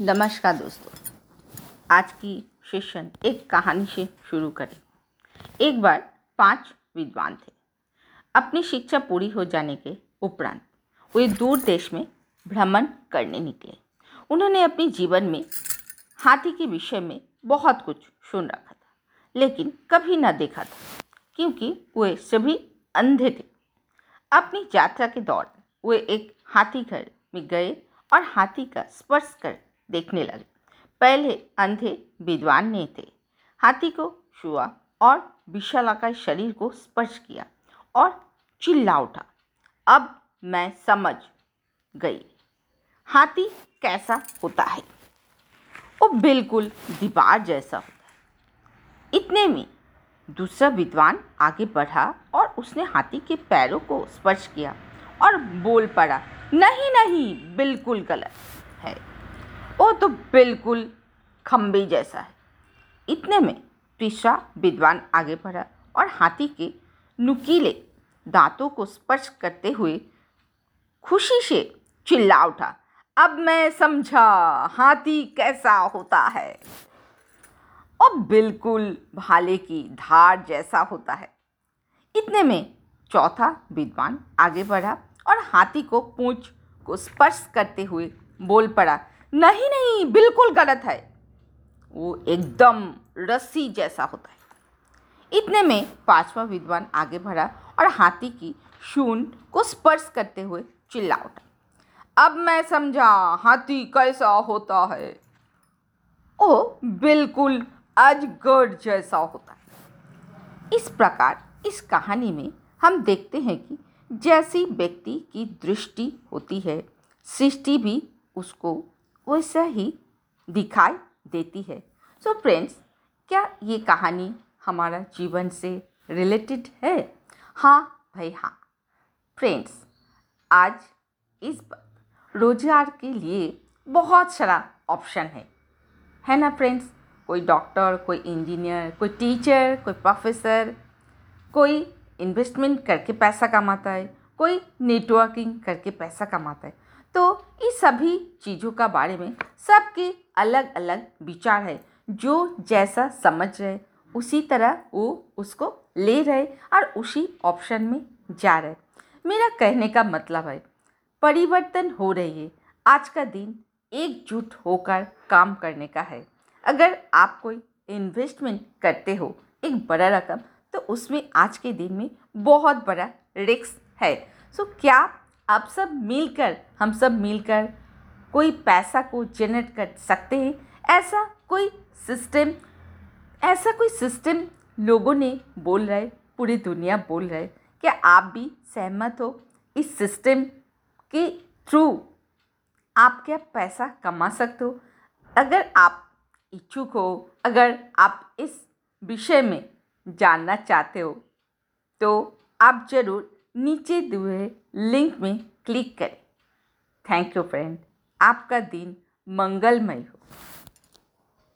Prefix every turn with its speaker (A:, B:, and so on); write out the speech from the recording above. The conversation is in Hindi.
A: नमस्कार दोस्तों। आज की सेशन एक कहानी से शुरू करें। एक बार पाँच विद्वान थे। अपनी शिक्षा पूरी हो जाने के उपरांत वे दूर देश में भ्रमण करने निकले। उन्होंने अपने जीवन में हाथी के विषय में बहुत कुछ सुन रखा था, लेकिन कभी न देखा था, क्योंकि वे सभी अंधे थे। अपनी यात्रा के दौरान वे एक हाथी घर में गए और हाथी का स्पर्श कर देखने लगे। पहले अंधे विद्वान ने थे। हाथी को छुआ और विशालाकाय शरीर को स्पर्श किया और चिल्ला उठा। अब मैं समझ गई, हाथी कैसा होता है। वो बिल्कुल दीवार जैसा होता है। इतने में दूसरा विद्वान आगे बढ़ा और उसने हाथी के पैरों को स्पर्श किया और बोल पड़ा, नहीं नहीं, बिल्कुल गलत है। वो तो बिल्कुल खम्बे जैसा है। इतने में तीसरा विद्वान आगे बढ़ा और हाथी के नुकीले दांतों को स्पर्श करते हुए खुशी से चिल्ला उठा, अब मैं समझा, हाथी कैसा होता है? और बिल्कुल भाले की धार जैसा होता है। इतने में चौथा विद्वान आगे बढ़ा और हाथी को पूंछ को स्पर्श करते हुए बोल पड़ा नहीं नहीं, बिल्कुल गलत है। वो एकदम रस्सी जैसा होता है। इतने में पांचवा विद्वान आगे बढ़ा और हाथी की शून को स्पर्श करते हुए चिल्ला उठा। अब मैं समझा, हाथी कैसा होता है। ओ, बिल्कुल अजगर जैसा होता है। इस प्रकार, इस कहानी में हम देखते हैं कि जैसी व्यक्ति की दृष्टि होती है, सृष्टि भी उसको वैसा ही दिखाई देती है। सो so फ्रेंड्स क्या ये कहानी हमारा जीवन से रिलेटेड है? हाँ भाई हाँ। फ्रेंड्स आज इस रोज़गार के लिए बहुत सारा ऑप्शन है। है ना फ्रेंड्स कोई डॉक्टर कोई इंजीनियर कोई टीचर कोई प्रोफेसर कोई इन्वेस्टमेंट करके पैसा कमाता है, कोई नेटवर्किंग करके पैसा कमाता है। तो इस सभी चीज़ों का बारे में सबके अलग अलग विचार है। जो जैसा समझ रहे, उसी तरह वो उसको ले रहे और उसी ऑप्शन में जा रहे। मेरा कहने का मतलब है, परिवर्तन हो रही है। आज का दिन एकजुट होकर काम करने का है। अगर आप कोई इन्वेस्टमेंट करते हो, एक बड़ा रकम तो उसमें आज के दिन में बहुत बड़ा रिस्क है। सो क्या आप सब मिलकर, हम सब मिलकर कोई पैसा को जनरेट कर सकते हैं। ऐसा कोई सिस्टम ऐसा कोई सिस्टम लोगों ने बोल रहे पूरी दुनिया बोल रहे क्या आप भी सहमत हो इस सिस्टम के थ्रू आप क्या पैसा कमा सकते हो। अगर आप इच्छुक हो, अगर आप इस विषय में जानना चाहते हो तो आप ज़रूर नीचे दिए लिंक में क्लिक करें। Thank you friend. आपका दिन मंगलमय हो।